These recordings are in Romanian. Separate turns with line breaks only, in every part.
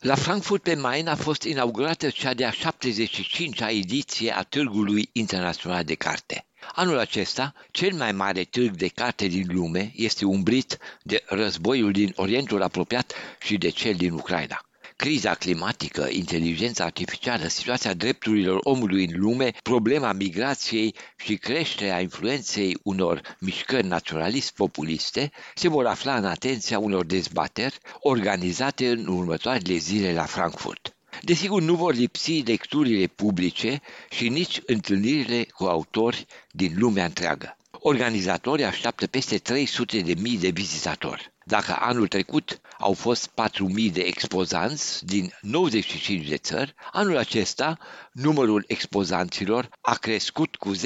La Frankfurt pe Main a fost inaugurată cea de-a 75-a ediție a Târgului Internațional de Carte. Anul acesta, cel mai mare târg de carte din lume este umbrit de războiul din Orientul apropiat și de cel din Ucraina. Criza climatică, inteligența artificială, situația drepturilor omului în lume, problema migrației și creșterea influenței unor mișcări naționalist-populiste se vor afla în atenția unor dezbateri organizate în următoarele zile la Frankfurt. Desigur, nu vor lipsi lecturile publice și nici întâlnirile cu autori din lumea întreagă. Organizatorii așteaptă peste 300 de mii de vizitatori. Dacă anul trecut au fost 4.000 de expozanți din 95 de țări, anul acesta numărul expozanților a crescut cu 10%,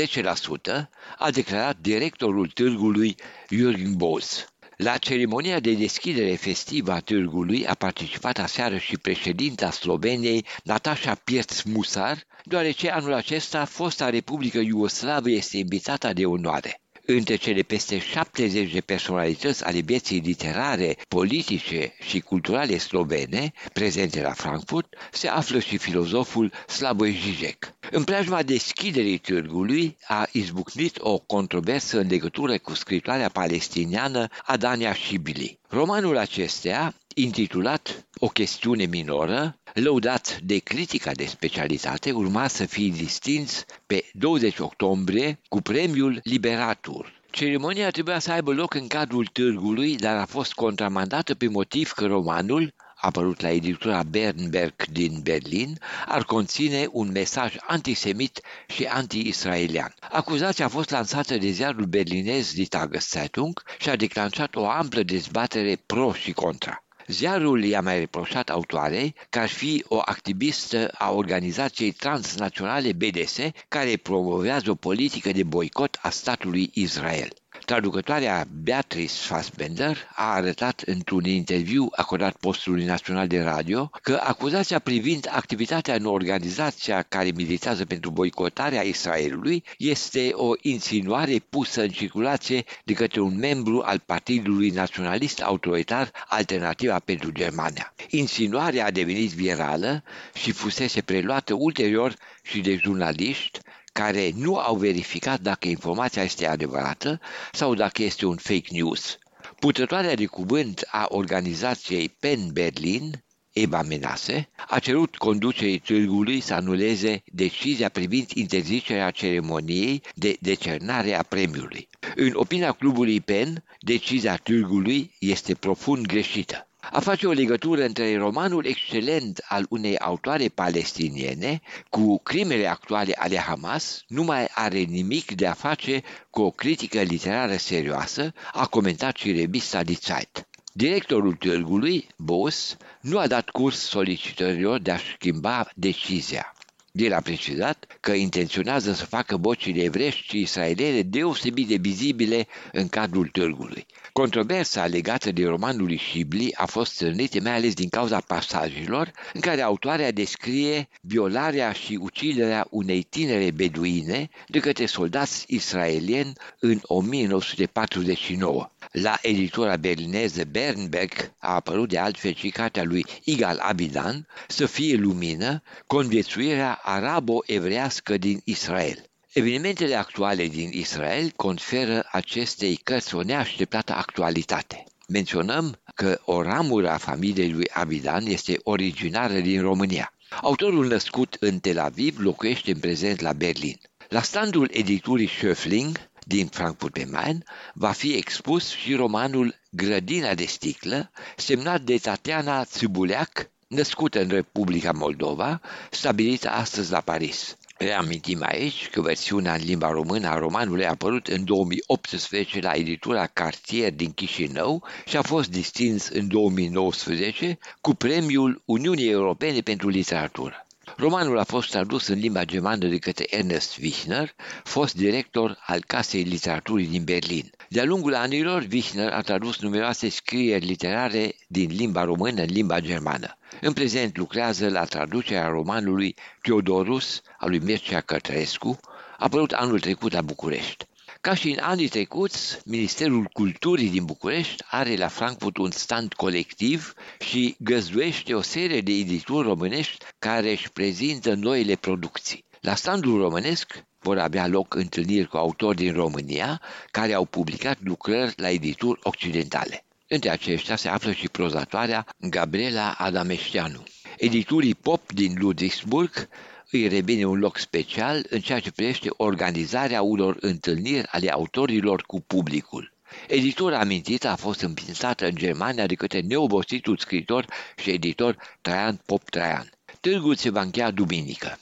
a declarat directorul târgului Jürgen Bos. La ceremonia de deschidere festivă a târgului a participat aseară și președinta Sloveniei, Natasha Pierț Musar, deoarece anul acesta fosta Republică Iugoslavă este invitată de onoare. Între cele peste 70 de personalități ale vieții literare, politice și culturale slovene prezente la Frankfurt se află și filozoful Slavoj Žižek. În preajma deschiderii târgului a izbucnit o controversă în legătură cu scritoarea palestiniană Adania Shibili. Romanul acestea, intitulat O chestiune minoră, lăudat de critica de specialitate, urma să fie distins pe 20 octombrie cu premiul Liberatur. Ceremonia trebuia să aibă loc în cadrul târgului, dar a fost contramandată pe motiv că romanul, apărut la editura Bernberg din Berlin, ar conține un mesaj antisemit și anti-israelian. Acuzația a fost lansată de ziarul berlinez Die Tageszeitung și a declanșat o amplă dezbatere pro și contra. Ziarul i-a mai reproșat autoarei că ar fi o activistă a organizației transnaționale BDS care promovează o politică de boicot a statului Israel. Traducătoarea Beatrice Fassbender a arătat într-un interviu acordat postului național de radio că acuzația privind activitatea în organizația care militează pentru boicotarea Israelului este o insinuare pusă în circulație de către un membru al Partidului Naționalist Autoritar Alternativa pentru Germania. Insinuarea a devenit virală și fusese preluată ulterior și de jurnaliști care nu au verificat dacă informația este adevărată sau dacă este un fake news. Putătoarea de cuvânt a organizației PEN Berlin, Eva Menase, a cerut conducerii târgului să anuleze decizia privind interzicerea ceremoniei de decernare a premiului. În opinia clubului PEN, decizia târgului este profund greșită a face o legătură între romanul excelent al unei autoare palestiniene cu crimele actuale ale Hamas nu mai are nimic de a face cu o critică literară serioasă, a comentat și revista Die Zeit. Directorul târgului, Bos, nu a dat curs solicitărilor de a schimba decizia. El a precizat că intenționează să facă bocile evrești și israeliene deosebit de vizibile în cadrul târgului. Controversa legată de romanul lui Shibli a fost strânită mai ales din cauza pasajelor în care autoarea descrie violarea și uciderea unei tinere beduine de către soldați israelieni în 1949. La editura berlineză Bernberg a apărut de altfel și cartea lui Igal Abidan, Să fie lumină, conviețuirea arabo-evrească din Israel. Evenimentele actuale din Israel conferă acestei cărți o neașteptată actualitate. Menționăm că o ramură a familiei lui Abidan este originară din România. Autorul născut în Tel Aviv locuiește în prezent la Berlin. La standul editurii Schöfling din Frankfurt pe Main va fi expus și romanul Grădina de sticlă, semnat de Tatiana Țibuleac, născută în Republica Moldova, stabilită astăzi la Paris. Reamintim aici că versiunea în limba română a romanului a apărut în 2018 la editura Cartier din Chișinău și a fost distins în 2019 cu premiul Uniunii Europene pentru Literatură. Romanul a fost tradus în limba germană de către Ernest Wichner, fost director al Casei Literaturii din Berlin. De-a lungul anilor, Wichner a tradus numeroase scrieri literare din limba română în limba germană. În prezent lucrează la traducerea romanului Teodorus al lui Mircea Cătrescu, apărut anul trecut la București. Ca și în anii trecuți, Ministerul Culturii din București are la Frankfurt un stand colectiv și găzduiește o serie de edituri românești care își prezintă noile producții. La standul românesc vor avea loc întâlniri cu autori din România care au publicat lucrări la edituri occidentale. Între aceștia se află și prozatoarea Gabriela Adameșteanu. Editurii pop din Ludwigsburg îi revine un loc special în ceea ce privește organizarea unor întâlniri ale autorilor cu publicul. Editura amintită a fost împinsată în Germania de către neobositul scriitor și editor Traian Pop Traian. Târgul se va încheia duminică.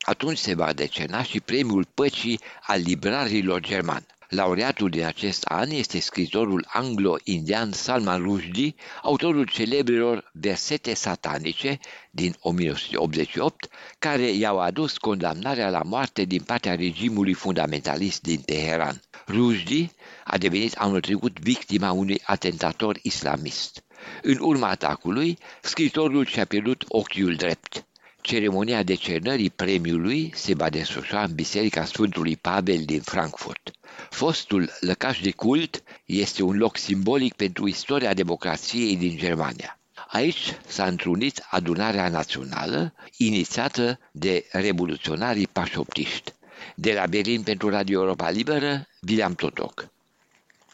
Atunci se va decena și premiul păcii al librarilor german. Laureatul din acest an este scritorul anglo-indian Salman Rushdie, autorul celebrilor versete satanice din 1988, care i-au adus condamnarea la moarte din partea regimului fundamentalist din Teheran. Rushdie a devenit anul trecut victima unui atentator islamist. În urma atacului, scritorul și-a pierdut ochiul drept. Ceremonia decernării premiului se va desfășura în Biserica Sfântului Pavel din Frankfurt. Fostul lăcaș de cult este un loc simbolic pentru istoria democrației din Germania. Aici s-a întrunit adunarea națională inițiată de revoluționarii pașoptiști. De la Berlin pentru Radio Europa Liberă, William Totoc.